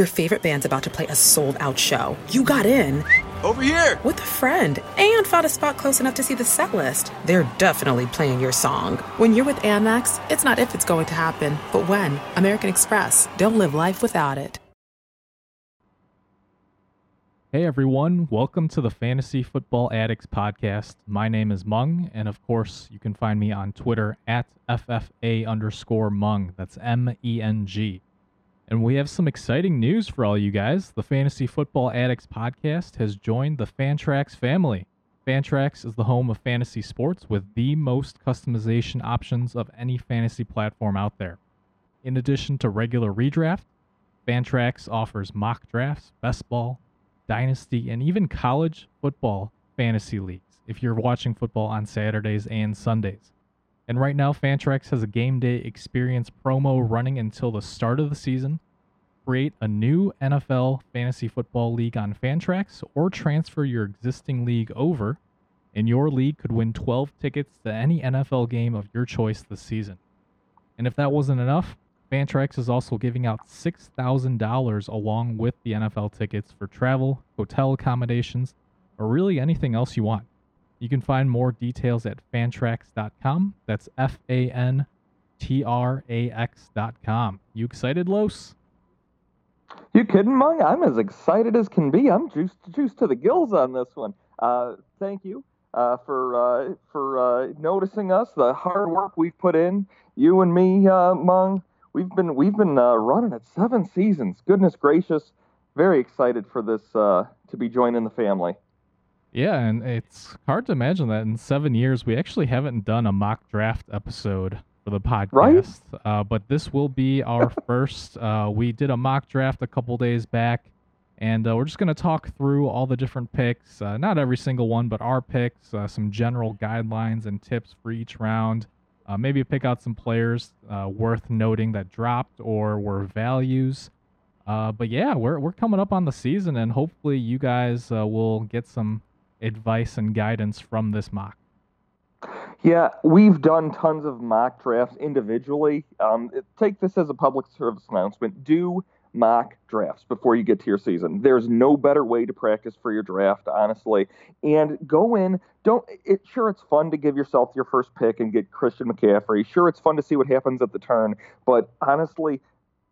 Your favorite band's about to play a sold out show. You got in. Over here! With a friend and found a spot close enough to see the set list. They're definitely playing your song. When you're with Amex, it's not if it's going to happen, but when. American Express. Don't live life without it. Hey everyone, welcome to the Fantasy Football Addicts podcast. My name is Meng, and of course, you can find me on Twitter at FFA underscore Meng. That's M E N G. And we have some exciting news for all you guys. The Fantasy Football Addicts podcast has joined the Fantrax family. Fantrax is the home of fantasy sports with the most customization options of any fantasy platform out there. In addition to regular redraft, Fantrax offers mock drafts, best ball, dynasty, and even college football fantasy leagues if you're watching football on Saturdays and Sundays. And right now, Fantrax has a game day experience promo running until the start of the season. Create a new NFL fantasy football league on Fantrax or transfer your existing league over, and your league could win 12 tickets to any NFL game of your choice this season. And if that wasn't enough, Fantrax is also giving out $6,000 along with the NFL tickets for travel, hotel accommodations, or really anything else you want. You can find more details at fantrax.com. That's F A N T R A X.com. You excited, Los? You kidding, Meng? I'm as excited as can be. I'm juiced, juiced to the gills on this one. Uh, thank you uh, for uh, for uh, noticing us, the hard work we've put in. You and me, uh, Meng, we've been we've been uh, running it seven seasons. Goodness gracious, very excited for this to be joining the family. Yeah, and it's hard to imagine that in seven years we actually haven't done a mock draft episode for the podcast. Right? Uh, but this will be our first. Uh, we did a mock draft a couple days back, and uh, we're just going to talk through all the different picks. Uh, not every single one, but our picks, uh, some general guidelines and tips for each round. Uh, maybe pick out some players worth noting that dropped or were values. but yeah, we're we're coming up on the season, and hopefully you guys will get some advice and guidance from this mock? Yeah, we've done tons of mock drafts individually. Um, take this as a public service announcement. Do mock drafts before you get to your season. There's no better way to practice for your draft, honestly. And go in. Don't. It sure it's fun to give yourself your first pick and get Christian McCaffrey. Sure, it's fun to see what happens at the turn. But honestly,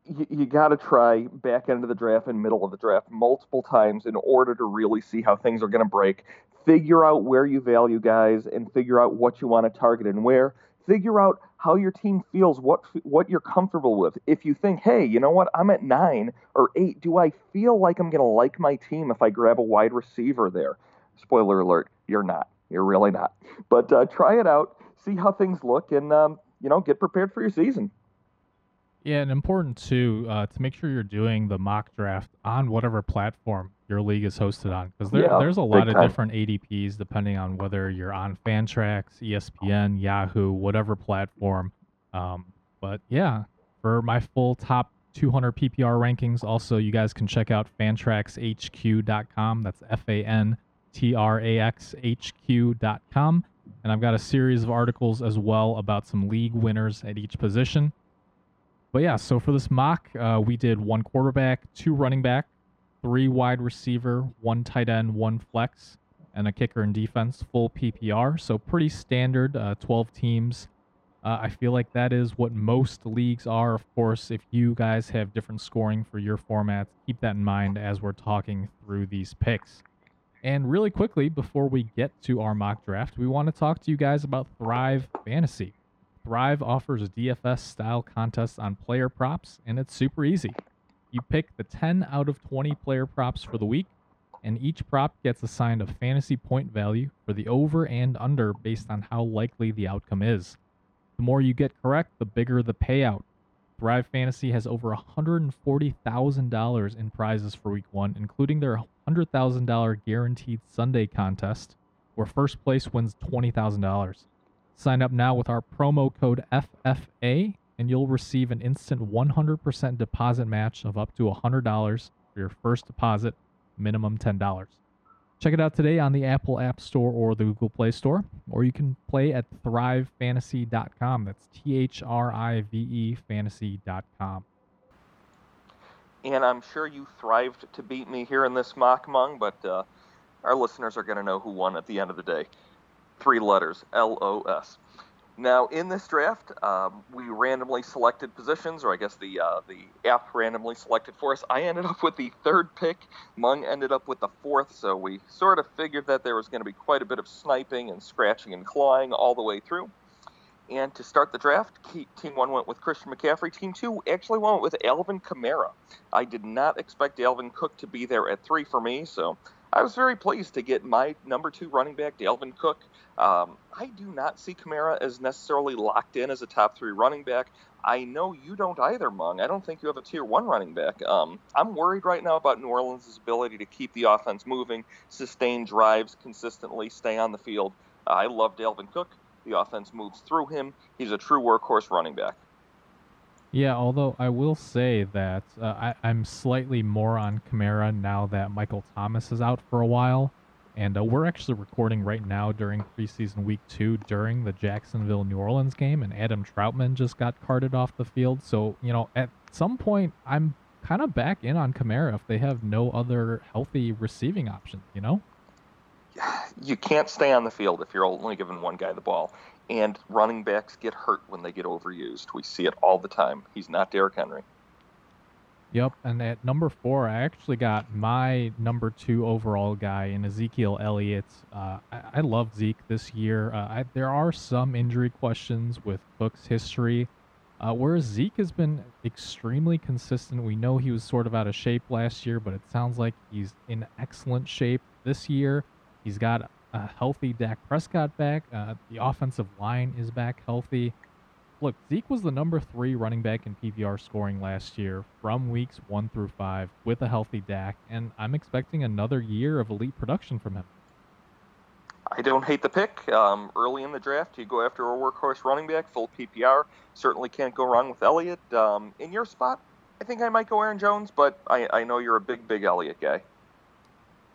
you, you got to try back end of the draft and middle of the draft multiple times in order to really see how things are going to break. Figure out where you value guys and figure out what you want to target and where. Figure out how your team feels, what what you're comfortable with. If you think, hey, you know what, I'm at nine or eight, do I feel like I'm going to like my team if I grab a wide receiver there? Spoiler alert, you're not. You're really not. But uh, try it out, see how things look, and um, you know, get prepared for your season. Yeah, and important too uh, to make sure you're doing the mock draft on whatever platform your league is hosted on, because there, yeah, there's a lot of time. different ADPs depending on whether you're on Fantrax, ESPN, Yahoo, whatever platform. Um, but yeah, for my full top 200 PPR rankings, also you guys can check out fantraxhq.com. That's F A N T R A X H Q.com. And I've got a series of articles as well about some league winners at each position. But yeah, so for this mock, uh, we did one quarterback, two running back, three wide receiver, one tight end, one flex, and a kicker and defense, full PPR. So pretty standard, uh, 12 teams. Uh, I feel like that is what most leagues are. Of course, if you guys have different scoring for your formats, keep that in mind as we're talking through these picks. And really quickly, before we get to our mock draft, we want to talk to you guys about Thrive Fantasy. Thrive offers DFS style contests on player props, and it's super easy. You pick the 10 out of 20 player props for the week, and each prop gets assigned a fantasy point value for the over and under based on how likely the outcome is. The more you get correct, the bigger the payout. Thrive Fantasy has over $140,000 in prizes for week one, including their $100,000 guaranteed Sunday contest, where first place wins $20,000. Sign up now with our promo code FFA and you'll receive an instant 100% deposit match of up to $100 for your first deposit, minimum $10. Check it out today on the Apple App Store or the Google Play Store, or you can play at thrivefantasy.com. That's T H R I V E fantasy.com. and I'm sure you thrived to beat me here in this mock meng, but uh, our listeners are going to know who won at the end of the day. Three letters, L O S. Now, in this draft, um, we randomly selected positions, or I guess the uh, the app randomly selected for us. I ended up with the third pick. Meng ended up with the fourth, so we sort of figured that there was going to be quite a bit of sniping and scratching and clawing all the way through. And to start the draft, Team 1 went with Christian McCaffrey. Team 2 actually went with Alvin Kamara. I did not expect Dalvin Cook to be there at 3 for me, so I was very pleased to get my number 2 running back, Dalvin Cook. Um, I do not see Kamara as necessarily locked in as a top 3 running back. I know you don't either, Meng. I don't think you have a tier 1 running back. Um, I'm worried right now about New Orleans' ability to keep the offense moving, sustain drives consistently, stay on the field. I love Dalvin Cook. The offense moves through him. He's a true workhorse running back. Yeah, although I will say that uh, I, I'm slightly more on Kamara now that Michael Thomas is out for a while. And uh, we're actually recording right now during preseason week two during the Jacksonville New Orleans game, and Adam Trautman just got carted off the field. So, you know, at some point, I'm kind of back in on Kamara if they have no other healthy receiving option, you know? you can't stay on the field if you're only giving one guy the ball. And running backs get hurt when they get overused. We see it all the time. He's not Derrick Henry. Yep, and at number four, I actually got my number two overall guy in Ezekiel Elliott. Uh, I, I, love Zeke this year. Uh, I, there are some injury questions with Cook's history, uh, whereas Zeke has been extremely consistent. We know he was sort of out of shape last year, but it sounds like he's in excellent shape this year. He's got a healthy Dak Prescott back. Uh, the offensive line is back healthy. Look, Zeke was the number three running back in PPR scoring last year from weeks one through five with a healthy Dak, and I'm expecting another year of elite production from him. I don't hate the pick. Um, early in the draft, you go after a workhorse running back, full PPR. Certainly can't go wrong with Elliott. Um, in your spot, I think I might go Aaron Jones, but I, I know you're a big, big Elliott guy.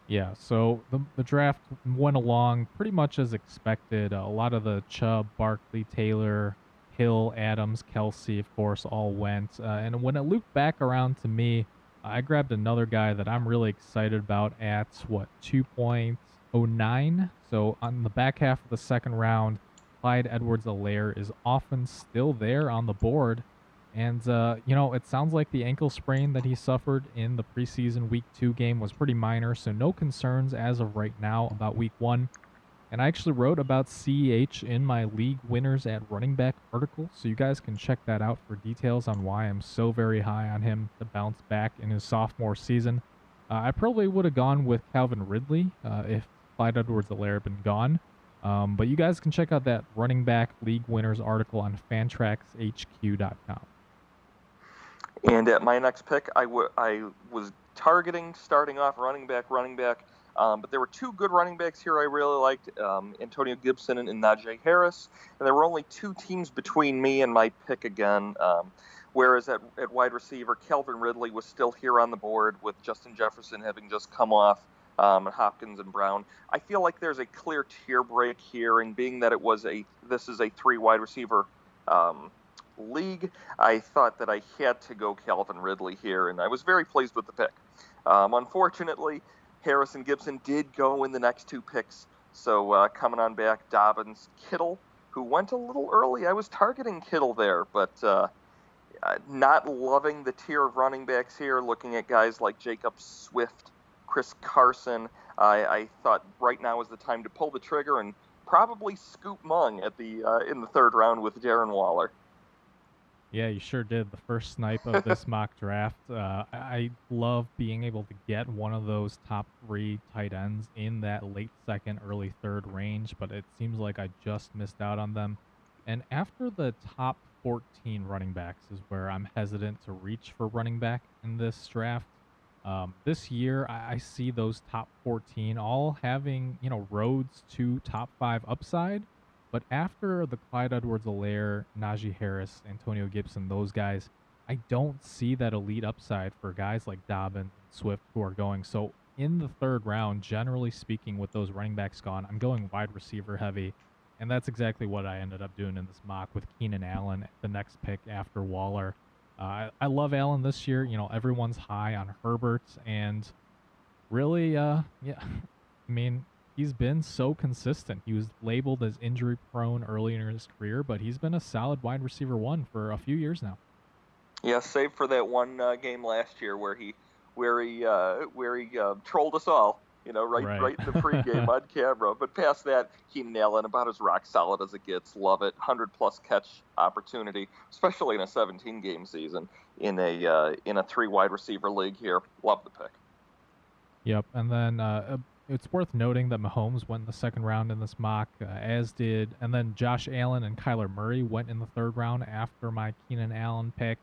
Yeah, so the, the draft went along pretty much as expected. A lot of the Chubb, Barkley, Taylor, Hill, Adams, Kelce, of course, all went. Uh, and when it looped back around to me, I grabbed another guy that I'm really excited about at what 2.09. So on the back half of the second round, Clyde Edwards-Helaire is often still there on the board. And, uh, you know, it sounds like the ankle sprain that he suffered in the preseason week two game was pretty minor, so no concerns as of right now about week one. And I actually wrote about CEH in my league winners at running back article, so you guys can check that out for details on why I'm so very high on him to bounce back in his sophomore season. Uh, I probably would have gone with Calvin Ridley uh, if Clyde Edwards-Helaire had been gone. Um, but you guys can check out that running back league winners article on fantraxhq.com. And at my next pick, I, w- I was targeting starting off running back, running back. Um, but there were two good running backs here I really liked um, Antonio Gibson and, and Najee Harris. And there were only two teams between me and my pick again. Um, whereas at, at wide receiver, Calvin Ridley was still here on the board with Justin Jefferson having just come off. Um, Hopkins and Brown. I feel like there's a clear tier break here, and being that it was a this is a three wide receiver um, league. I thought that I had to go Calvin Ridley here, and I was very pleased with the pick. Um, unfortunately, Harris and Gibson did go in the next two picks. So uh, coming on back, Dobbins, Kittle, who went a little early. I was targeting Kittle there, but uh, uh not loving the tier of running backs here. Looking at guys like Jacob Swift, Chris Carson, I, I thought right now is the time to pull the trigger and probably scoop Mung at the uh, in the third round with Darren Waller. Yeah, you sure did. The first snipe of this mock draft. Uh, I love being able to get one of those top three tight ends in that late second, early third range, but it seems like I just missed out on them. And after the top 14 running backs is where I'm hesitant to reach for running back in this draft. Um, this year, I, I see those top 14 all having, you know, roads to top five upside but after the Clyde Edwards-Helaire, Najee Harris, Antonio Gibson, those guys, I don't see that elite upside for guys like Dobbin, Swift, who are going. So in the third round, generally speaking, with those running backs gone, I'm going wide receiver heavy. And that's exactly what I ended up doing in this mock with Keenan Allen, the next pick after Waller. Uh, I, I love Allen this year. You know, everyone's high on Herbert, and really, uh, yeah, I mean, he's been so consistent. He was labeled as injury prone early in his career, but he's been a solid wide receiver one for a few years now. Yeah, save for that one uh, game last year where he where he uh, where he uh, trolled us all. You know, right right, right in the pregame on camera. But past that, Keenan Allen about as rock solid as it gets. Love it. Hundred plus catch opportunity, especially in a 17 game season in a uh, in a three wide receiver league here. Love the pick. Yep, and then uh, it's worth noting that Mahomes went in the second round in this mock, uh, as did, and then Josh Allen and Kyler Murray went in the third round after my Keenan Allen pick.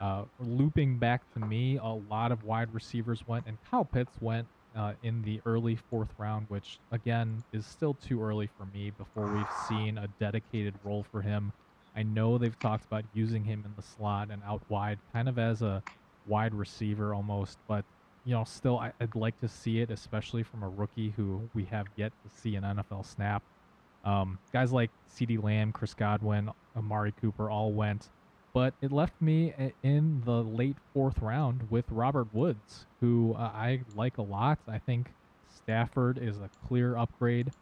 Uh, looping back to me, a lot of wide receivers went, and Kyle Pitts went uh, in the early fourth round, which again is still too early for me before we've seen a dedicated role for him. I know they've talked about using him in the slot and out wide, kind of as a wide receiver almost, but you know, still I, would like to see it, especially from a rookie who we have yet to see an NFL snap. Um, guys like CeeDee Lamb, Chris Godwin, Amari Cooper all went but it left me in the late fourth round with Robert Woods, who uh, I like a lot. I think Stafford is a clear upgrade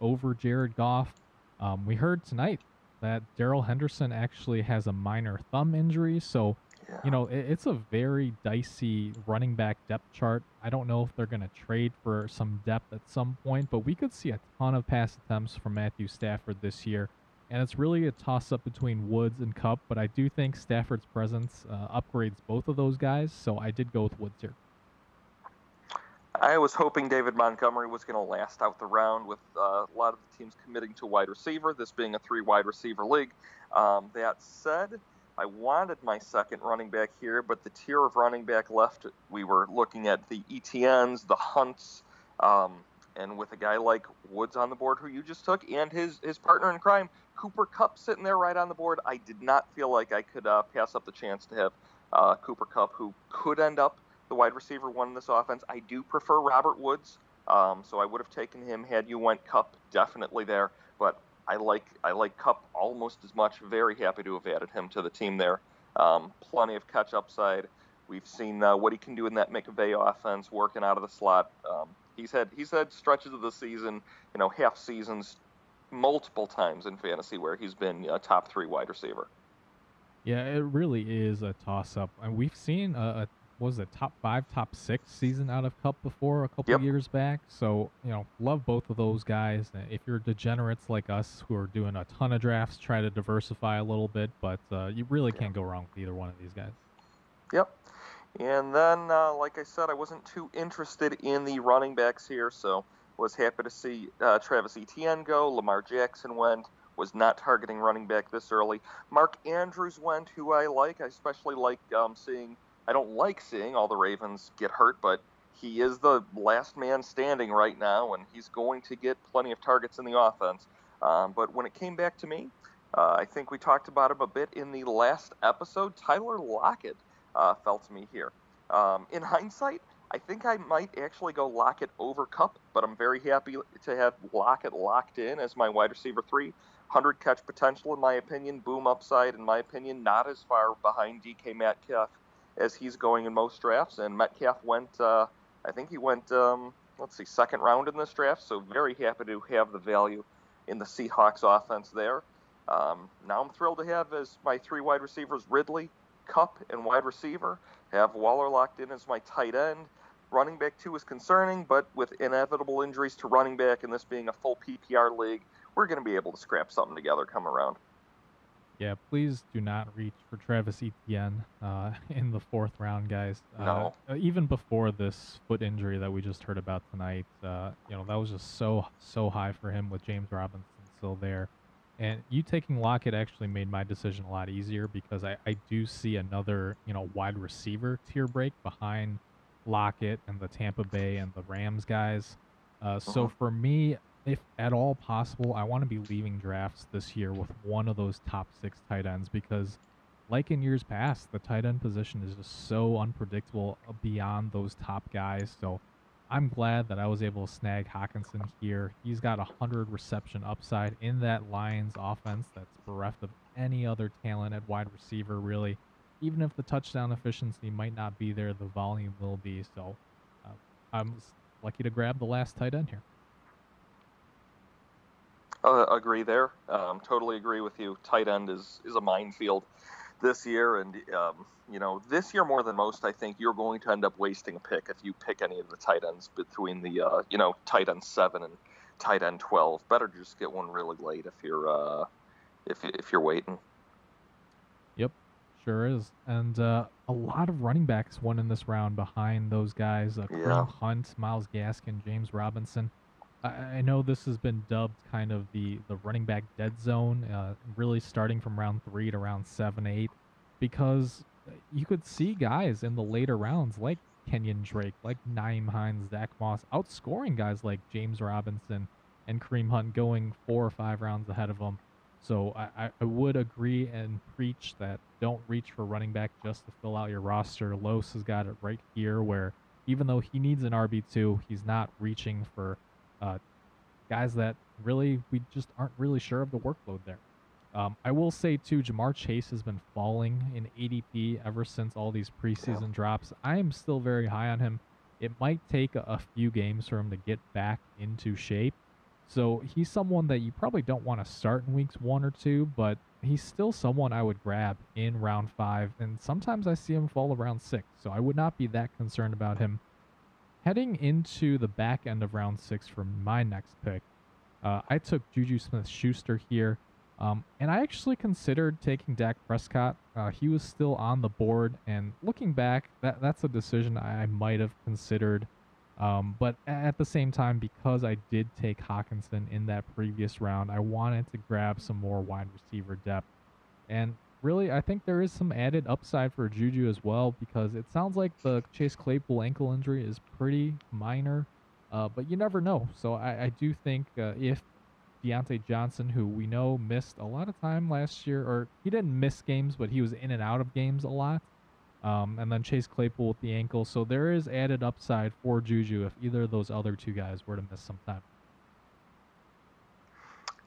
over Jared Goff. Um, we heard tonight that Darrell Henderson actually has a minor thumb injury, so yeah. you know it, it's a very dicey running back depth chart. I don't know if they're going to trade for some depth at some point, but we could see a ton of pass attempts from Matthew Stafford this year and it's really a toss up between Woods and Kupp, but I do think Stafford's presence uh, upgrades both of those guys, so I did go with Woods here. I was hoping David Montgomery was going to last out the round with uh, a lot of the teams committing to wide receiver, this being a three wide receiver league. Um, that said, I wanted my second running back here, but the tier of running back left, we were looking at the Etiennes, the Hunts, um, and with a guy like Woods on the board, who you just took, and his his partner in crime, Cooper Kupp, sitting there right on the board, I did not feel like I could uh, pass up the chance to have uh, Cooper Kupp, who could end up the wide receiver one in this offense. I do prefer Robert Woods, um, so I would have taken him had you went Kupp, definitely there. But I like I like Kupp almost as much. Very happy to have added him to the team there. Um, plenty of catch upside. We've seen uh, what he can do in that McVay offense, working out of the slot. Um, He's had he's had stretches of the season, you know, half seasons, multiple times in fantasy where he's been a top three wide receiver. Yeah, it really is a toss up, and we've seen a, a was it top five, top six season out of Kupp before a couple yep. years back. So you know, love both of those guys. If you're degenerates like us who are doing a ton of drafts, try to diversify a little bit, but uh, you really can't go wrong with either one of these guys. Yep. And then, uh, like I said, I wasn't too interested in the running backs here, so was happy to see uh, Travis Etienne go. Lamar Jackson went. Was not targeting running back this early. Mark Andrews went, who I like. I especially like um, seeing. I don't like seeing all the Ravens get hurt, but he is the last man standing right now, and he's going to get plenty of targets in the offense. Um, but when it came back to me, uh, I think we talked about him a bit in the last episode. Tyler Lockett uh, fell to me here. Um, in hindsight, I think I might actually go Lockett over Kupp, but I'm very happy to have Lockett locked in as my wide receiver three. 100 catch potential, in my opinion. Boom upside, in my opinion. Not as far behind DK Metcalf as he's going in most drafts. And Metcalf went, uh, I think he went, um, let's see, second round in this draft. So very happy to have the value in the Seahawks offense there. Um, now I'm thrilled to have as my three wide receivers Ridley, Kupp, and wide receiver. Have Waller locked in as my tight end. Running back two is concerning, but with inevitable injuries to running back and this being a full PPR league, we're going to be able to scrap something together come around. Yeah, please do not reach for Travis Etienne uh, in the fourth round, guys. Uh, no. Uh, even before this foot injury that we just heard about tonight, uh, you know that was just so so high for him with James Robinson still there. And you taking Lockett actually made my decision a lot easier because I, I do see another, you know, wide receiver tier break behind Lockett and the Tampa Bay and the Rams guys. Uh, so uh-huh. for me, if at all possible, I want to be leaving drafts this year with one of those top six tight ends because, like in years past, the tight end position is just so unpredictable beyond those top guys. So I'm glad that I was able to snag Hockenson here. He's got a 100 reception upside in that Lions offense that's bereft of any other talent at wide receiver, really. even if the touchdown efficiency might not be there, the volume will be. So uh, I'm lucky to grab the last tight end here. Uh, agree there. Um, totally agree with you. Tight end is is a minefield this year, and um, you know this year more than most, I think you're going to end up wasting a pick if you pick any of the tight ends between the uh, you know tight end seven and tight end twelve. Better just get one really late if you're uh, if if you're waiting. Yep, sure is. And uh, a lot of running backs won in this round behind those guys: uh, Yeah. Hunt, Myles Gaskin, James Robinson. I, know this has been dubbed kind of the the running back dead zone, uh, really starting from round three to round seven, eight, because you could see guys in the later rounds like Kenyon Drake, like Nyheim Hines, Zach Moss, outscoring guys like James Robinson and Kareem Hunt going four or five rounds ahead of them. So I, I- I would agree and preach that don't reach for running back just to fill out your roster. Los has got it right here where even though he needs an RB2, he's not reaching for uh, guys that really we just aren't really sure of the workload there. Um, I will say too, Ja'Marr Chase has been falling in ADP ever since all these preseason drops. I am still very high on him. It might take a, a few games for him to get back into shape. So he's someone that you probably don't want to start in weeks one or two, but he's still someone I would grab in round five. And sometimes I see him fall around six. So I would not be that concerned about him. Heading into the back end of round six for my next pick, uh, I took Juju Smith Schuster here. Um, and I actually considered taking Dak Prescott. Uh, he was still on the board, and looking back, that that's a decision I might have considered. Um, but at the same time, because I did take Hockenson in that previous round, I wanted to grab some more wide receiver depth. And really, I think there is some added upside for Juju as well, because it sounds like the Chase Claypool ankle injury is pretty minor, uh, but you never know. So I, I do think uh, if Diontae Johnson, who we know missed a lot of time last year, or he didn't miss games, but he was in and out of games a lot. Um, and then Chase Claypool with the ankle. So there is added upside for Juju if either of those other two guys were to miss some time.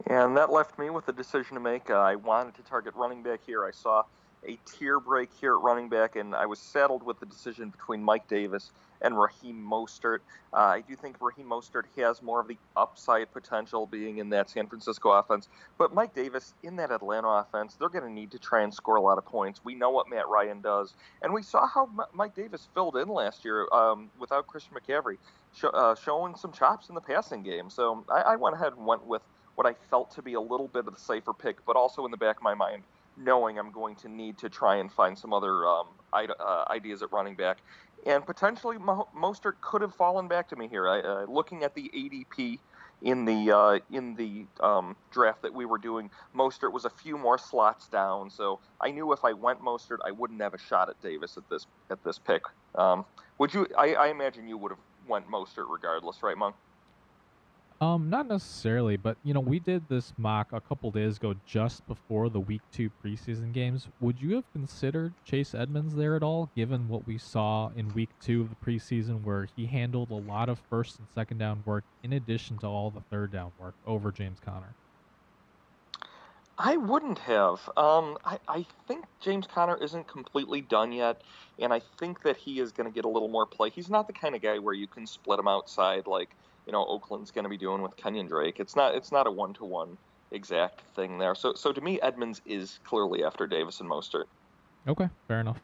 And that left me with a decision to make. I wanted to target running back here. I saw a tier break here at running back, and I was saddled with the decision between Mike Davis and Raheem Mostert. Uh, I do think Raheem Mostert has more of the upside potential being in that San Francisco offense, but Mike Davis in that Atlanta offense, they're going to need to try and score a lot of points. We know what Matt Ryan does, and we saw how M- Mike Davis filled in last year um, without Christian McCaffrey, sh- uh, showing some chops in the passing game. So I, I went ahead and went with what I felt to be a little bit of the safer pick, but also in the back of my mind, knowing I'm going to need to try and find some other um, uh, ideas at running back. And potentially, Mo- Mostert could have fallen back to me here. I, uh, looking at the ADP in the uh, in the um, draft that we were doing, Mostert was a few more slots down. So I knew if I went Mostert, I wouldn't have a shot at Davis at this at this pick. Um, would you? I, I imagine you would have went Mostert regardless, right, Monk? Um, not necessarily, but you know, we did this mock a couple days ago just before the week two preseason games. Would you have considered Chase Edmonds there at all, given what we saw in week two of the preseason, where he handled a lot of first and second down work in addition to all the third down work over James Conner? I wouldn't have. Um, I, I think James Conner isn't completely done yet, and I think that he is going to get a little more play. He's not the kind of guy where you can split him outside like you know Oakland's going to be doing with Kenyon Drake. It's not. It's not a one to one exact thing there. So so to me, Edmonds is clearly after Davis and Mostert. Okay, fair enough.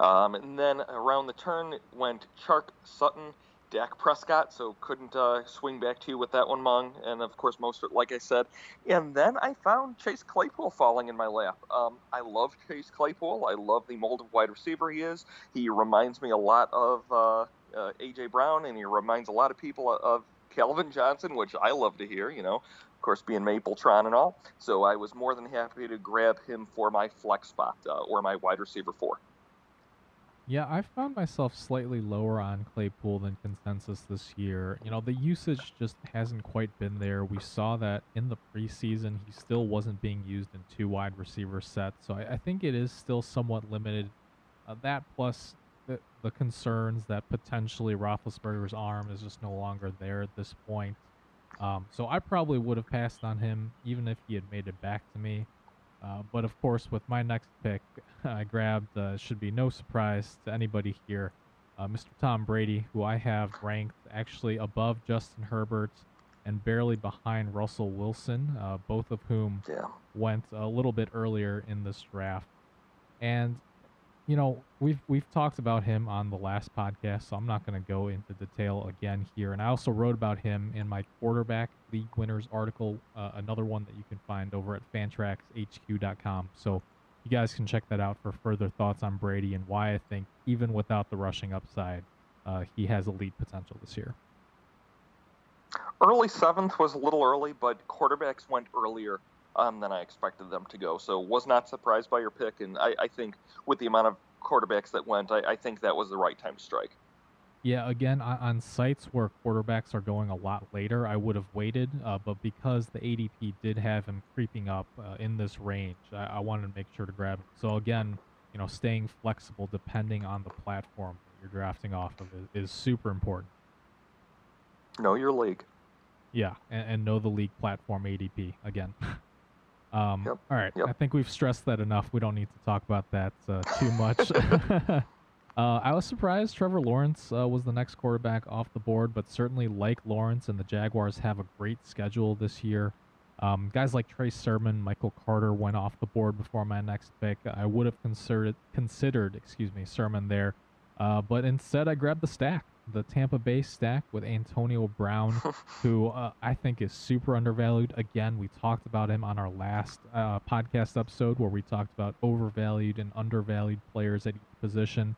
Um, and then around the turn went Chark Sutton, Dak Prescott, so couldn't uh, swing back to you with that one, Meng. And of course, Mostert, like I said. And then I found Chase Claypool falling in my lap. Um, I love Chase Claypool. I love the mold of wide receiver he is. He reminds me a lot of uh, uh, A.J. Brown, and he reminds a lot of people of Calvin Johnson, which I love to hear, you know. Of course, being Mapletron and all. So I was more than happy to grab him for my flex spot uh, or my wide receiver four. Yeah, I found myself slightly lower on Claypool than consensus this year. You know, the usage just hasn't quite been there. We saw that in the preseason, he still wasn't being used in two wide receiver sets. So I, I think it is still somewhat limited. Uh, that plus the, concerns that potentially Roethlisberger's arm is just no longer there at this point. Um, so I probably would have passed on him even if he had made it back to me. Uh, but of course, with my next pick, I grabbed, uh, should be no surprise to anybody here, uh, Mr. Tom Brady, who I have ranked actually above Justin Herbert and barely behind Russell Wilson, uh, both of whom Yeah. went a little bit earlier in this draft. And you know, we've we've talked about him on the last podcast, so I'm not going to go into detail again here. And I also wrote about him in my quarterback league winners article, uh, another one that you can find over at fantraxhq.com. So you guys can check that out for further thoughts on Brady and why I think even without the rushing upside, uh, he has elite potential this year. Early seventh was a little early, but quarterbacks went earlier um, than I expected them to go. So was not surprised by your pick, and I, I think with the amount of quarterbacks that went, I, I think that was the right time to strike. Yeah, again, on, sites where quarterbacks are going a lot later, I would have waited. Uh, but because the ADP did have him creeping up uh, in this range, I, I wanted to make sure to grab him. So again, you know, staying flexible depending on the platform that you're drafting off of is, is super important. Know your league. Yeah, and, and know the league platform ADP again. um, Yep, All right, yep. I think we've stressed that enough. We don't need to talk about that uh, too much. uh, I was surprised Trevor Lawrence uh, was the next quarterback off the board, but certainly like Lawrence and the Jaguars have a great schedule this year. Um, guys like Trey Sermon, Michael Carter went off the board before my next pick. I would have considered considered, excuse me, Sermon there, uh, but instead I grabbed the stack, the Tampa Bay stack with Antonio Brown, who uh, I think is super undervalued. Again, we talked about him on our last uh, podcast episode where we talked about overvalued and undervalued players at each position.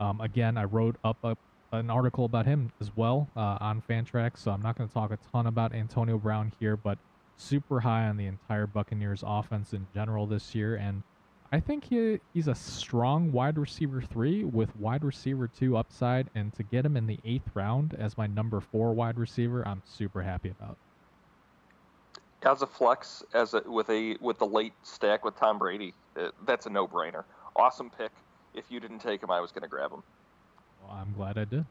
Um, again, I wrote up a, an article about him as well uh, on Fantrax, so I'm not going to talk a ton about Antonio Brown here, but super high on the entire Buccaneers offense in general this year, and I think he he's a strong wide receiver three with wide receiver two upside, and to get him in the eighth round as my number four wide receiver, I'm super happy about. As a flex, as a, with a with the late stack with Tom Brady, uh, that's a no brainer. Awesome pick. If you didn't take him, I was going to grab him. Well, I'm glad I did.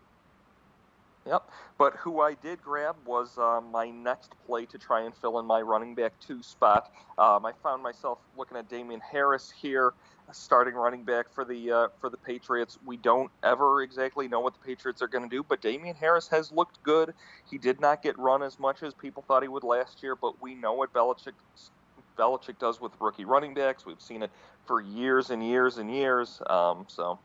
Yep. But who I did grab was uh, my next play to try and fill in my running back two spot. Um, I found myself looking at Damien Harris here, starting running back for the uh, for the Patriots. We don't ever exactly know what the Patriots are going to do, but Damien Harris has looked good. He did not get run as much as people thought he would last year, but we know what Belichick Belichick does with rookie running backs. We've seen it for years and years and years. Um, so,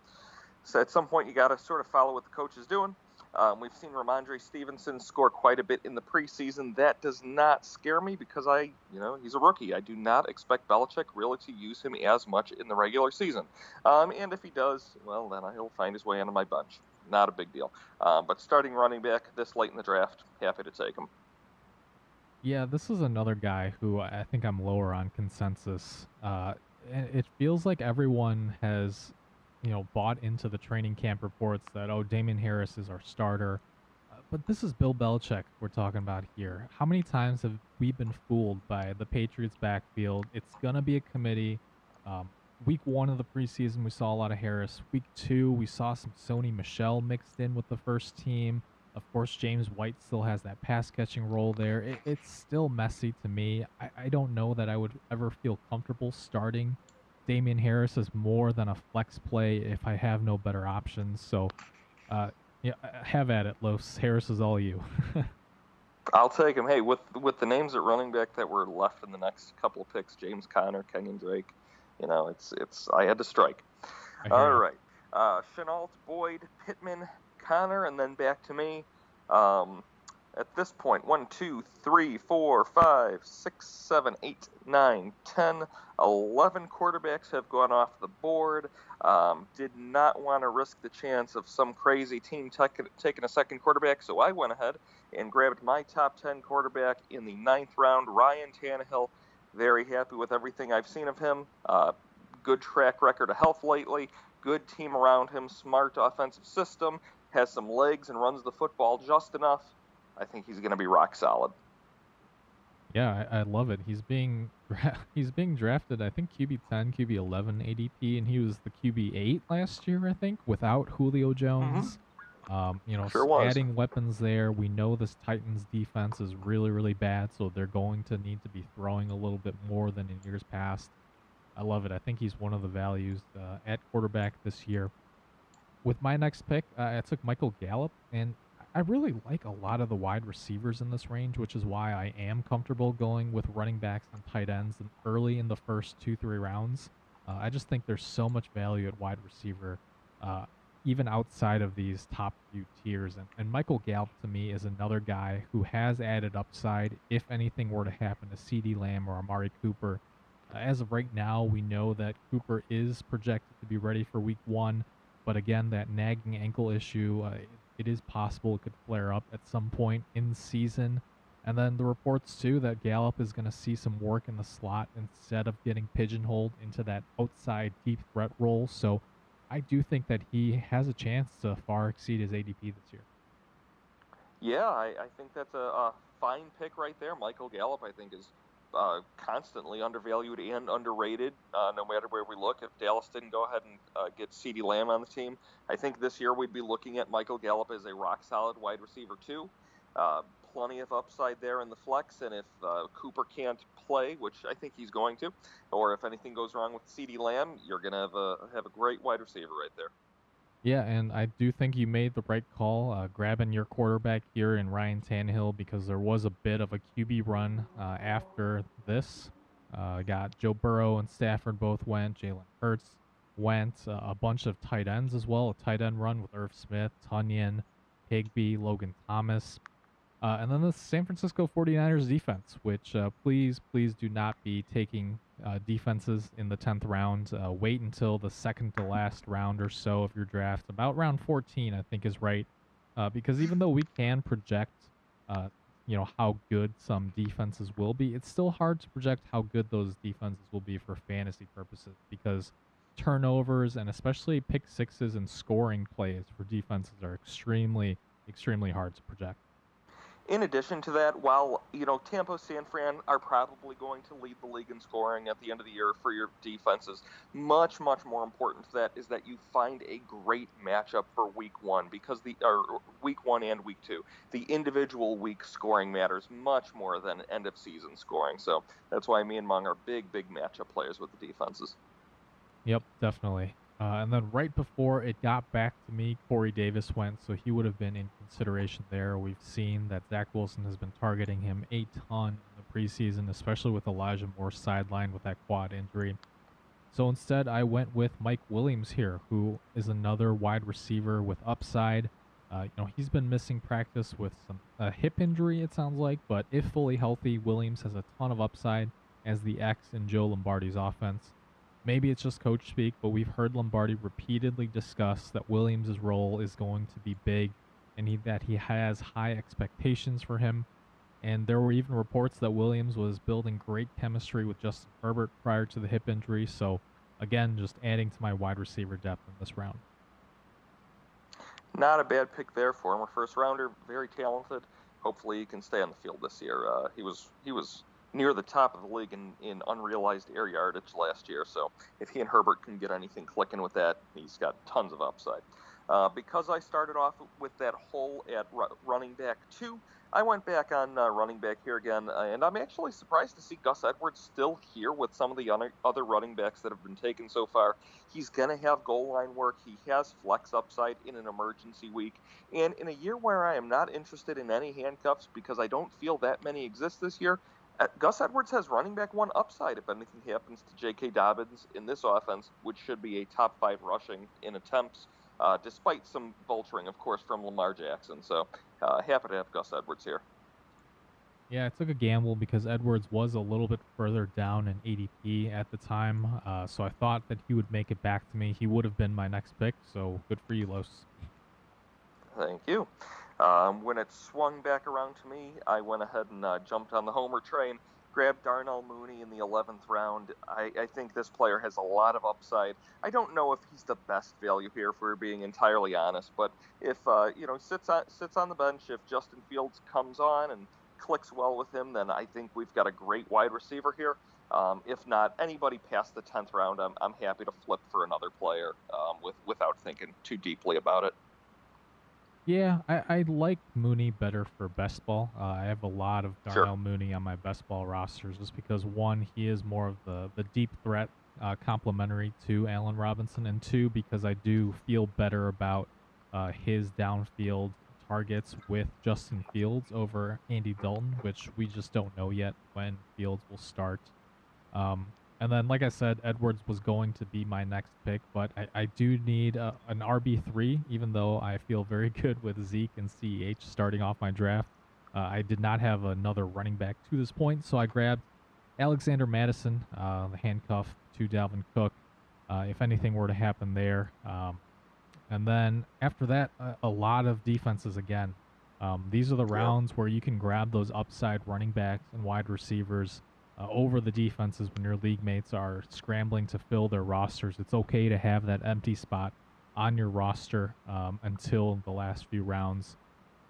so at some point, you got to sort of follow what the coach is doing. Um, we've seen Rhamondre Stevenson score quite a bit in the preseason. That does not scare me because I, you know, he's a rookie. I do not expect Belichick really to use him as much in the regular season. Um, and if he does, well, then he'll find his way into my bunch. Not a big deal. Um, but starting running back this late in the draft, happy to take him. Yeah, this is another guy who I think I'm lower on consensus. Uh, it feels like everyone has, you know, bought into the training camp reports that oh, Damien Harris is our starter. Uh, but this is Bill Belichick we're talking about here. How many times have we been fooled by the Patriots backfield? It's gonna be a committee. Um, week one of the preseason, we saw a lot of Harris. Week two, we saw some Sony Michel mixed in with the first team. Of course, James White still has that pass catching role there. It, it's still messy to me. I, I don't know that I would ever feel comfortable starting Damien Harris is more than a flex play if I have no better options. So, uh, yeah, have at it, Los. Harris is all you. I'll take him. Hey, with with the names at running back that were left in the next couple of picks, James Conner, Kenyon Drake, you know, it's it's I had to strike. All right. Uh, Shenault, Boyd, Pittman, Connor, and then back to me. Um, at this point, one, two, three, four, five, six, seven, eight, nine, ten, eleven quarterbacks have gone off the board. Um, did not want to risk the chance of some crazy team taking taking a second quarterback, so I went ahead and grabbed my top 10 quarterback in the ninth round, Ryan Tannehill. Very happy with everything I've seen of him. Uh, good track record of health lately, good team around him, smart offensive system, has some legs and runs the football just enough. I think he's going to be rock solid. Yeah, I, I love it. He's being he's being drafted. I think QB ten, QB eleven ADP, and he was the QB eight last year. I think without Julio Jones. Um, you know, Sure adding weapons there. We know this Titans defense is really really bad, so they're going to need to be throwing a little bit more than in years past. I love it. I think he's one of the values uh, at quarterback this year. With my next pick, uh, I took Michael Gallup, and I really like a lot of the wide receivers in this range, which is why I am comfortable going with running backs and tight ends early in the first two, three rounds. Uh, I just think there's so much value at wide receiver, uh, even outside of these top few tiers. And, and Michael Gallup, to me, is another guy who has added upside if anything were to happen to CeeDee Lamb or Amari Cooper. Uh, as of right now, we know that Cooper is projected to be ready for week one. But again, that nagging ankle issue, uh, it is possible it could flare up at some point in season. And then the reports too that Gallup is going to see some work in the slot instead of getting pigeonholed into that outside deep threat role. So I do think that he has a chance to far exceed his ADP this year. Yeah, I, I think that's a, a, fine pick right there. Michael Gallup, I think, is uh, constantly undervalued and underrated, uh, no matter where we look. If Dallas didn't go ahead and uh, get CeeDee Lamb on the team, I think this year we'd be looking at Michael Gallup as a rock solid wide receiver, too. Uh, plenty of upside there in the flex, and if uh, Cooper can't play, which I think he's going to, or if anything goes wrong with CeeDee Lamb, you're going to have a, have a great wide receiver right there. Yeah, and I do think you made the right call uh, grabbing your quarterback here in Ryan Tannehill because there was a bit of a QB run uh, after this. Uh, got Joe Burrow and Stafford both went. Jalen Hurts went. Uh, a bunch of tight ends as well. A tight end run with Irv Smith, Tonyan, Higbee, Logan Thomas. Uh, and then the San Francisco 49ers defense, which uh, please, please do not be taking uh, defenses in the 10th round. Uh, wait until the second to last round or so of your draft. About round 14, I think, is right. Uh, because even though we can project, uh, you know, how good some defenses will be, it's still hard to project how good those defenses will be for fantasy purposes because turnovers and especially pick sixes and scoring plays for defenses are extremely, extremely hard to project in addition to that, while you know Tampa, San Fran are probably going to lead the league in scoring at the end of the year for your defenses, much much more important to that is that you find a great matchup for Week One because the or Week One and Week Two, the individual week scoring matters much more than end of season scoring. So that's why me and Meng are big big matchup players with the defenses. Yep, definitely. Uh, and then right before it got back to me, Corey Davis went, so he would have been in consideration there. We've seen that Zach Wilson has been targeting him a ton in the preseason, especially with Elijah Moore sidelined with that quad injury. So instead, I went with Mike Williams here, who is another wide receiver with upside. Uh, you know, he's been missing practice with some a hip injury, it sounds like, but if fully healthy, Williams has a ton of upside as the X in Joe Lombardi's offense. Maybe it's just coach speak, but we've heard Lombardi repeatedly discuss that Williams' role is going to be big and he, that he has high expectations for him. And there were even reports that Williams was building great chemistry with Justin Herbert prior to the hip injury. So, again, just adding to my wide receiver depth in this round. Not a bad pick there. Former first rounder, very talented. Hopefully, he can stay on the field this year. Uh, he was he was near the top of the league in, in unrealized air yardage last year. So if he and Herbert can get anything clicking with that, he's got tons of upside. Uh, because I started off with that hole at running back two, I went back on uh, running back here again, uh, and I'm actually surprised to see Gus Edwards still here with some of the other running backs that have been taken so far. He's going to have goal line work. He has flex upside in an emergency week. And in a year where I am not interested in any handcuffs because I don't feel that many exist this year, Gus Edwards has running back one upside if anything happens to J.K. Dobbins in this offense, which should be a top five rushing in attempts, uh, despite some vulturing, of course, from Lamar Jackson. So uh, happy to have Gus Edwards here. Yeah, I took a gamble because Edwards was a little bit further down in ADP at the time, uh, so I thought that he would make it back to me. He would have been my next pick, so good for you, Los. Thank you. Um, when it swung back around to me, I went ahead and uh, jumped on the homer train, grabbed Darnell Mooney in the 11th round. I, I, think this player has a lot of upside. I don't know if he's the best value here, if we're being entirely honest, but if uh, you know sits on sits on the bench, if Justin Fields comes on and clicks well with him, then I think we've got a great wide receiver here. Um, if not anybody past the 10th round, I'm, I'm happy to flip for another player um, with without thinking too deeply about it. Yeah, I, I like Mooney better for best ball. Uh, I have a lot of Darnell sure. Mooney on my best ball rosters just because one, he is more of the, the deep threat uh, complementary to Allen Robinson, and two, because I do feel better about uh, his downfield targets with Justin Fields over Andy Dalton, which we just don't know yet when Fields will start. Um, and then, like I said, Edwards was going to be my next pick, but I, I do need uh, an RB3, even though I feel very good with Zeke and CEH starting off my draft. Uh, I did not have another running back to this point, so I grabbed Alexander Mattison, uh, the handcuff to Dalvin Cook, uh, if anything were to happen there. Um, and then after that, a, a lot of defenses again. Um, these are the rounds where you can grab those upside running backs and wide receivers uh, over the defenses when your league mates are scrambling to fill their rosters. It's okay to have that empty spot on your roster um, until the last few rounds.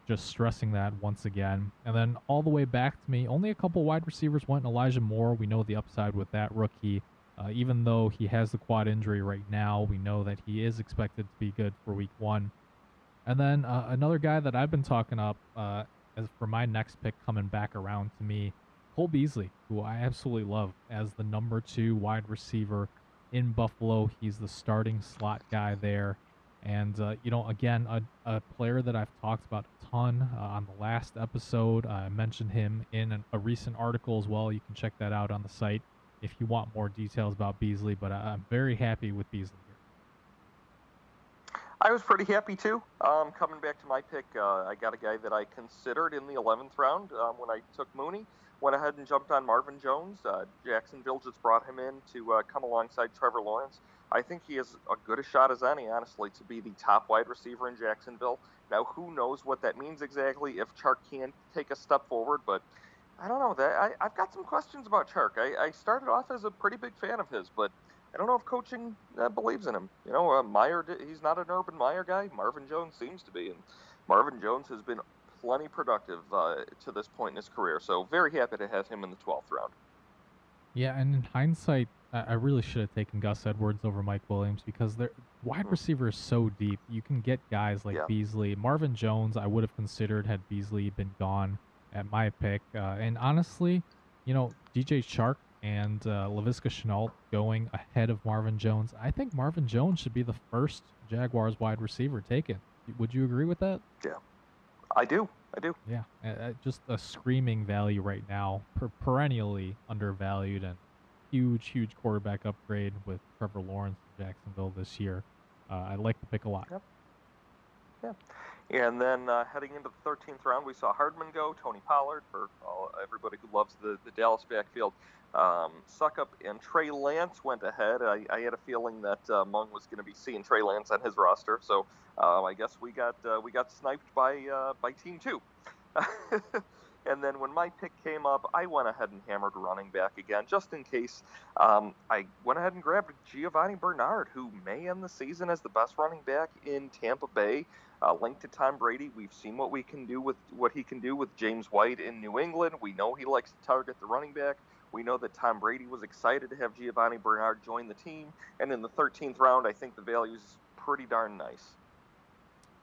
Just stressing that once again. And then all the way back to me, only a couple wide receivers went. Elijah Moore, we know the upside with that rookie. Uh, even though he has the quad injury right now, we know that he is expected to be good for week one. And then uh, another guy that I've been talking up uh, as for my next pick coming back around to me Cole Beasley, who I absolutely love as the number two wide receiver in Buffalo. He's the starting slot guy there. And, uh, you know, again, a, a, player that I've talked about a ton uh, on the last episode. I mentioned him in an, a recent article as well. You can check that out on the site if you want more details about Beasley. But I, am very happy with Beasley here. I was pretty happy too. Um, coming back to my pick, uh, I got a guy that I considered in the 11th round um, when I took Mooney went ahead and jumped on Marvin Jones. Uh, Jacksonville just brought him in to uh, come alongside Trevor Lawrence. I think he has a good a shot as any, honestly, to be the top wide receiver in Jacksonville. Now, who knows what that means exactly if Chark can take a step forward, but I don't know. That I, have got some questions about Chark. I, I, started off as a pretty big fan of his, but I don't know if coaching uh, believes in him. You know, uh, Meyer, he's not an Urban Meyer guy. Marvin Jones seems to be, and Marvin Jones has been plenty productive uh, to this point in his career. So very happy to have him in the 12th round. Yeah, and in hindsight, I really should have taken Gus Edwards over Mike Williams because their wide hmm. receiver is so deep. You can get guys like yeah. Beasley, Marvin Jones. I would have considered had Beasley been gone at my pick. Uh, and honestly, you know, DJ Chark and uh, Laviska Shenault going ahead of Marvin Jones. I think Marvin Jones should be the first Jaguars wide receiver taken. Would you agree with that? Yeah, I do. I do. Yeah, uh, just a screaming value right now, per- perennially undervalued, and huge, huge quarterback upgrade with Trevor Lawrence in Jacksonville this year. Uh, I like the pick a lot. Yep. Yeah. And then uh, heading into the 13th round, we saw Hardman go, Tony Pollard for all, everybody who loves the, the Dallas backfield. Um, Succop and Trey Lance went ahead. I, I had a feeling that uh, Meng was going to be seeing Trey Lance on his roster, so uh, I guess we got uh, we got sniped by uh, by Team Two. and then when my pick came up, I went ahead and hammered running back again, just in case. Um, I went ahead and grabbed Giovani Bernard, who may end the season as the best running back in Tampa Bay. Uh, linked to Tom Brady, we've seen what we can do with what he can do with James White in New England. We know he likes to target the running back. We know that Tom Brady was excited to have Giovani Bernard join the team, and in the 13th round, I think the value is pretty darn nice.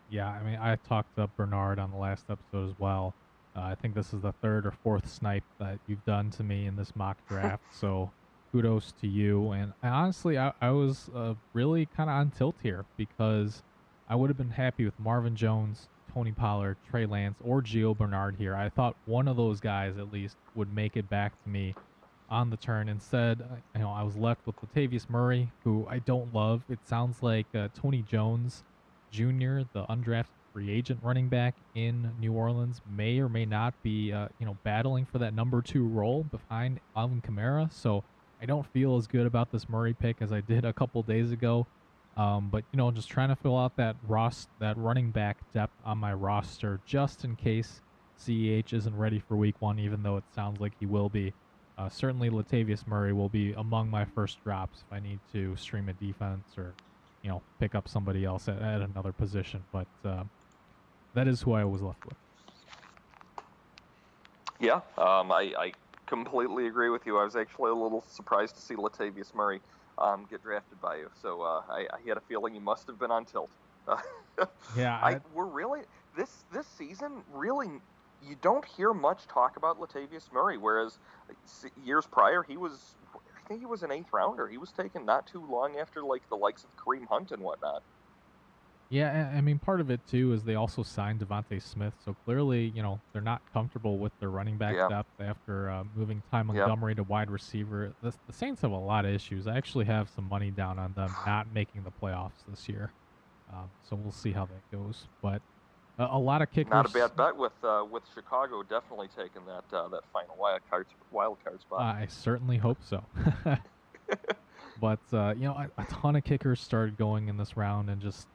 Yeah, I mean, I talked up Bernard on the last episode as well. Uh, I think this is the third or fourth snipe that you've done to me in this mock draft, so kudos to you. And, honestly, I, I was uh, really kind of on tilt here because I would have been happy with Marvin Jones, Tony Pollard, Trey Lance, or Gio Bernard here. I thought one of those guys at least would make it back to me on the turn. Instead, you know, I was left with Latavius Murray, who I don't love. It sounds like uh, Tony Jones Jr., the undrafted free agent running back in New Orleans, may or may not be, uh, you know, battling for that number two role behind Alvin Kamara. So I don't feel as good about this Murray pick as I did a couple days ago. Um, but you know, just trying to fill out that Ross that running back depth on my roster, just in case CEH isn't ready for Week One, even though it sounds like he will be. Uh, certainly, Latavius Murray will be among my first drops if I need to stream a defense or, you know, pick up somebody else at, at another position. But uh, that is who I was left with. Yeah, um, I, I, completely agree with you. I was actually a little surprised to see Latavius Murray um, get drafted by you. So uh, I, I, had a feeling you must have been on tilt. yeah, I, we're really this this season really you don't hear much talk about Latavius Murray, whereas years prior he was I think he was an eighth rounder. He was taken not too long after like the likes of Kareem Hunt and whatnot. Yeah, I mean, part of it too is they also signed DeVonta Smith, so clearly, you know, they're not comfortable with their running back yeah. depth after uh, moving Ty Montgomery to wide receiver. The, the, Saints have a lot of issues. I actually have some money down on them not making the playoffs this year, um, so we'll see how that goes. But uh, a lot of kickers. Not a bad bet with uh, with Chicago definitely taking that uh, that final wild card wild card spot. I certainly hope so. but uh, you know, a, a ton of kickers started going in this round, and just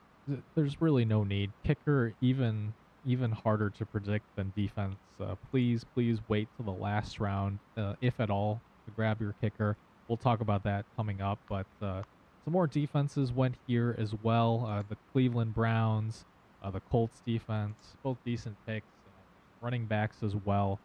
there's really no need. Kicker even even harder to predict than defense. Uh, please, please wait till the last round, uh, if at all, to grab your kicker. We'll talk about that coming up, but uh, some more defenses went here as well. Uh, the Cleveland Browns, uh, the Colts defense, both decent picks, running backs as well.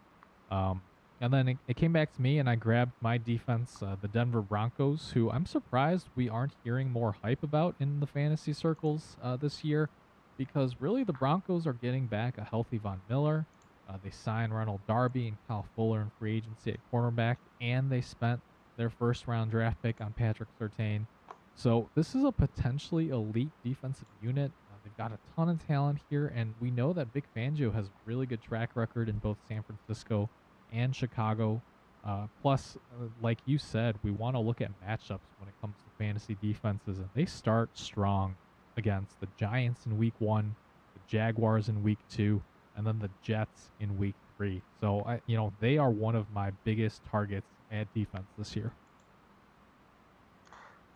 Um, and then it, it, came back to me, and I grabbed my defense, uh, the Denver Broncos, who I'm surprised we aren't hearing more hype about in the fantasy circles uh, this year, because really the Broncos are getting back a healthy Von Miller. Uh, they signed Ronald Darby and Kyle Fuller in free agency at cornerback, and they spent their first round draft pick on Patrick Surtain. So this is a potentially elite defensive unit. Uh, they've got a ton of talent here, and we know that Vic Fangio has a really good track record in both San Francisco and Chicago. Uh, plus, uh, like you said, we want to look at matchups when it comes to fantasy defenses, and they start strong against the Giants in week one, the Jaguars in week two, and then the Jets in week three. So, I, you know, they are one of my biggest targets at defense this year.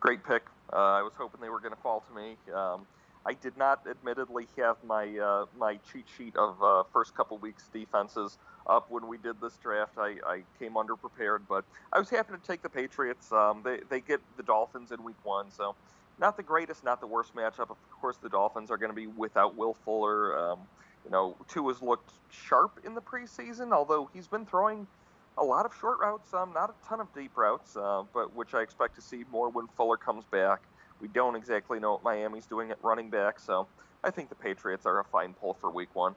Great pick. Uh, I was hoping they were going to fall to me. Um, I did not, admittedly, have my uh, my cheat sheet of uh, first couple weeks defenses up when we did this draft. I, I came underprepared, but I was happy to take the Patriots. Um, they, they get the Dolphins in week one, so not the greatest, not the worst matchup. Of course, the Dolphins are going to be without Will Fuller. Um, you know, Tua's looked sharp in the preseason, although he's been throwing a lot of short routes, um, not a ton of deep routes, uh, but which I expect to see more when Fuller comes back. We don't exactly know what Miami's doing at running back, so I think the Patriots are a fine pull for week one.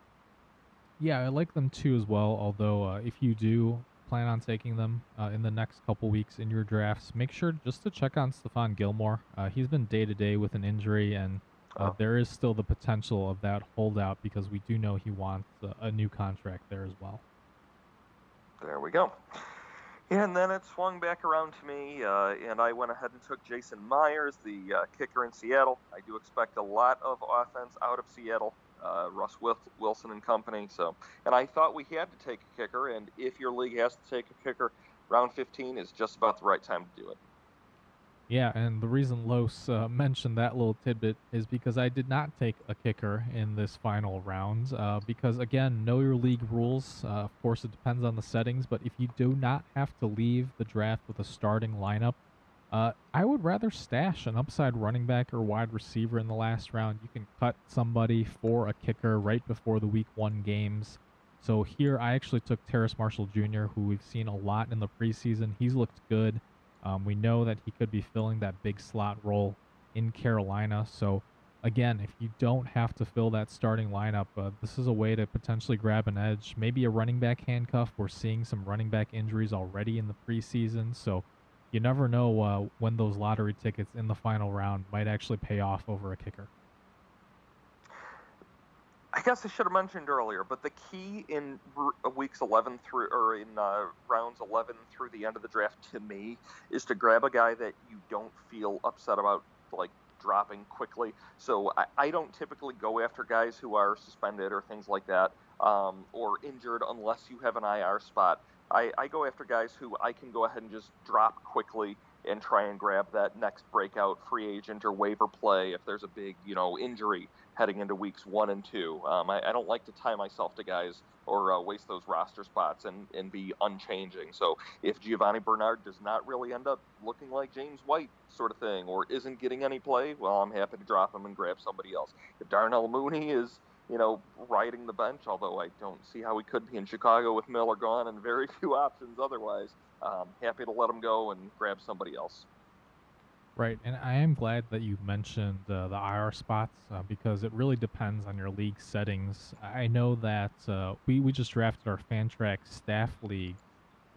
Yeah, I like them too as well. Although, uh, if you do plan on taking them uh, in the next couple weeks in your drafts, make sure just to check on Stephon Gilmore. Uh, he's been day to day with an injury, and uh, oh. there is still the potential of that holdout because we do know he wants a, a new contract there as well. There we go. And then it swung back around to me, uh, and I went ahead and took Jason Myers, the uh, kicker in Seattle. I do expect a lot of offense out of Seattle uh, Russ Wilson and company. So, and I thought we had to take a kicker, and if your league has to take a kicker, round 15 is just about the right time to do it. Yeah, and the reason Los uh, mentioned that little tidbit is because I did not take a kicker in this final round. Uh, because again, know your league rules. Uh, of course, it depends on the settings, but if you do not have to leave the draft with a starting lineup, uh, I would rather stash an upside running back or wide receiver in the last round. You can cut somebody for a kicker right before the week one games. So here I actually took Terrace Marshall Jr., who we've seen a lot in the preseason. He's looked good. Um, we know that he could be filling that big slot role in Carolina. So again, if you don't have to fill that starting lineup, uh, this is a way to potentially grab an edge. Maybe a running back handcuff. We're seeing some running back injuries already in the preseason. So you never know uh, when those lottery tickets in the final round might actually pay off over a kicker. I guess I should have mentioned earlier, but the key in uh, weeks 11 through or in uh, rounds 11 through the end of the draft to me is to grab a guy that you don't feel upset about like dropping quickly. So I, I don't typically go after guys who are suspended or things like that um, or injured unless you have an IR spot. I, I go after guys who I can go ahead and just drop quickly and try and grab that next breakout free agent or waiver play if there's a big, you know, injury heading into weeks one and two. Um, I, I, don't like to tie myself to guys or uh, waste those roster spots and, and be unchanging. So if Giovani Bernard does not really end up looking like James White sort of thing or isn't getting any play, well, I'm happy to drop him and grab somebody else. If Darnell Mooney is you know, riding the bench, although I don't see how he could be in Chicago with Miller gone and very few options otherwise. Um, happy to let him go and grab somebody else. Right, and I am glad that you mentioned uh, the IR spots uh, because it really depends on your league settings. I know that uh, we, we just drafted our Fantrax staff league,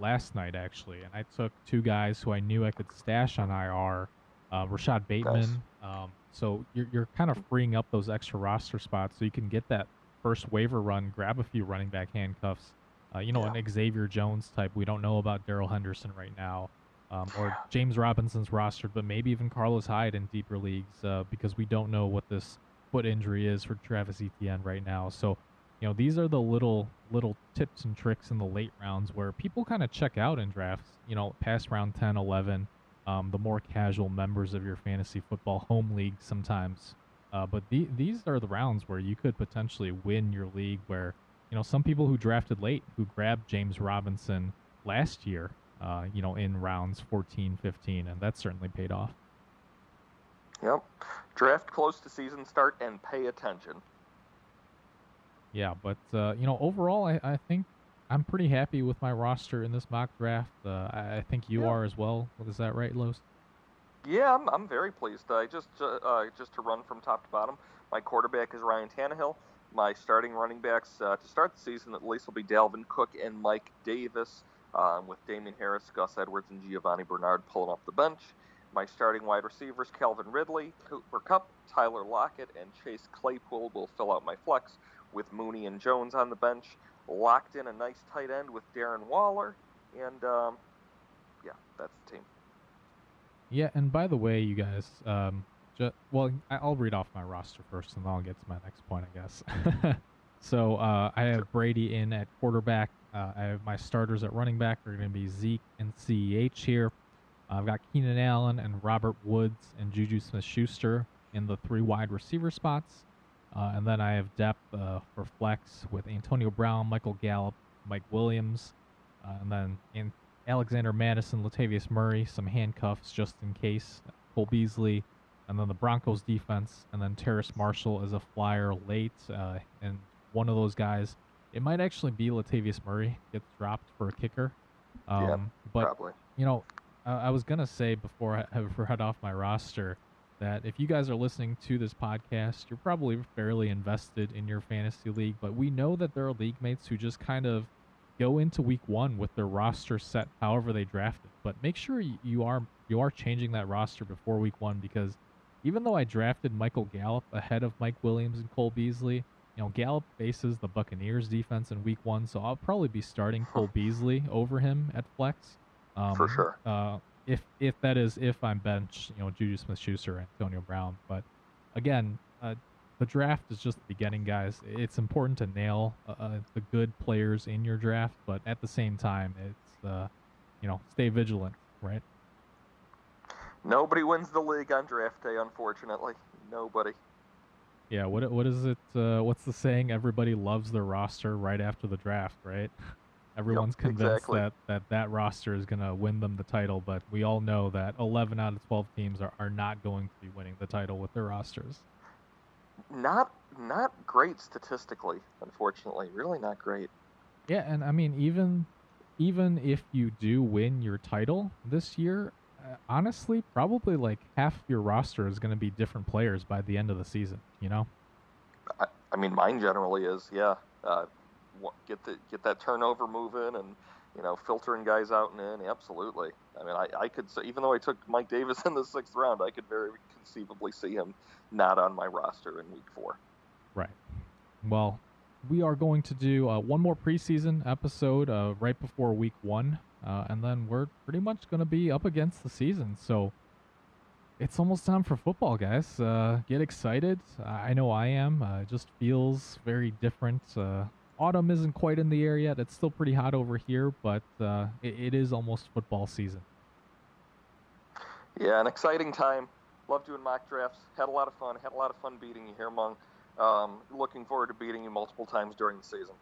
last night actually, and I took two guys who I knew I could stash on IR, uh, Rashod Bateman. Um, so you're you're kind of freeing up those extra roster spots so you can get that first waiver run, grab a few running back handcuffs. Uh, you know, Yeah. an Xavier Jones type. We don't know about Darrell Henderson right now, um, or James Robinson's rostered, but maybe even Carlos Hyde in deeper leagues uh, because we don't know what this foot injury is for Travis Etienne right now. So, you know, these are the little little tips and tricks in the late rounds where people kind of check out in drafts. You know, past round 10, 11, um, the more casual members of your fantasy football home league sometimes. Uh, but the, these are the rounds where you could potentially win your league. Where you know some people who drafted late, who grabbed James Robinson last year, uh, you know, in rounds 14, 15, and that certainly paid off. Yep. Draft close to season start and pay attention. Yeah, but uh, you know, overall, I, I think I'm pretty happy with my roster in this mock draft. Uh, I, I think you Yeah. are as well. Is that right, Los? Yeah, I'm, I'm very pleased. I just uh, just to run from top to bottom. My quarterback is Ryan Tannehill. My starting running backs uh, to start the season at least will be Dalvin Cook and Mike Davis, um, with Damien Harris, Gus Edwards, and Giovani Bernard pulling off the bench. My starting wide receivers, Calvin Ridley, Cooper Kupp, Tyler Lockett, and Chase Claypool will fill out my flex, with Mooney and Jones on the bench. Locked in a nice tight end with Darren Waller, and um, yeah, that's the team. Yeah, and by the way, you guys, um, ju- well, I'll read off my roster first, and then I'll get to my next point, I guess. so uh, I have Brady in at quarterback. Uh, I have my starters at running back are going to be Zeke and CEH here. I've got Keenan Allen and Robert Woods and Juju Smith-Schuster in the three wide receiver spots, uh, and then I have depth uh, for flex with Antonio Brown, Michael Gallup, Mike Williams, uh, and then in Alexander Mattison, Latavius Murray, some handcuffs just in case, Cole Beasley, and then the Broncos defense, and then Terrace Marshall is a flyer late, uh, and one of those guys, it might actually be Latavius Murray gets dropped for a kicker. Um, Yeah, but Probably. you know, uh, I was gonna say before I have read off my roster that if you guys are listening to this podcast, you're probably fairly invested in your fantasy league. But we know that there are league mates who just kind of go into week one with their roster set however they drafted. But make sure you are you are changing that roster before week one because even though I drafted Michael Gallup ahead of Mike Williams and Cole Beasley, you know Gallup faces the Buccaneers defense in week one, so I'll probably be starting Cole Beasley over him at flex. Um, For sure. Uh, if if that is if I'm bench, you know Juju Smith-Schuster, Antonio Brown. But again, uh, the draft is just the beginning, guys. It's important to nail uh, uh, the good players in your draft, but at the same time, it's uh, you know stay vigilant, right? Nobody wins the league on draft day, unfortunately. Nobody. Yeah. What what is it? Uh, what's the saying? Everybody loves their roster right after the draft, right? Everyone's convinced exactly. that, that that roster is going to win them the title, but we all know that 11 out of 12 teams are, are not going to be winning the title with their rosters. Not not great statistically, unfortunately. Really not great. Yeah, and I mean even even if you do win your title this year, honestly, probably like half your roster is going to be different players by the end of the season. You know? I, I mean, mine generally is yeah. Uh, get the get that turnover moving and you know filtering guys out and in. Absolutely. I mean, I, I could say even though I took Mike Davis in the sixth round, I could very conceivably see him not on my roster in week four. Right. Well, we are going to do uh, one more preseason episode uh, right before week one, uh, and then we're pretty much going to be up against the season. So it's almost time for football, guys. Uh, get excited. I know I am. Uh, it just feels very different. Uh, autumn isn't quite in the air yet. It's still pretty hot over here, but uh, it, it is almost football season. Yeah, an exciting time. Love doing mock drafts. Had a lot of fun. Had a lot of fun beating you here, Meng. Um, looking forward to beating you multiple times during the season.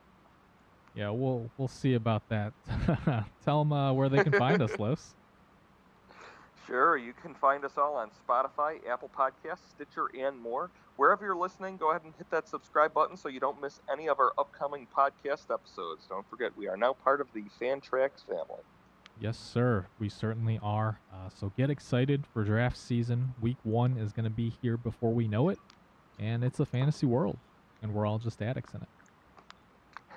Yeah, we'll we'll see about that. Tell them uh, where they can find us, Los. Sure, you can find us all on Spotify, Apple Podcasts, Stitcher, and more. Wherever you're listening, go ahead and hit that subscribe button so you don't miss any of our upcoming podcast episodes. Don't forget, we are now part of the Fantrax family. Yes, sir. We certainly are. Uh, so get excited for draft season. Week one is going to be here before we know it, and it's a fantasy world, and we're all just addicts in it.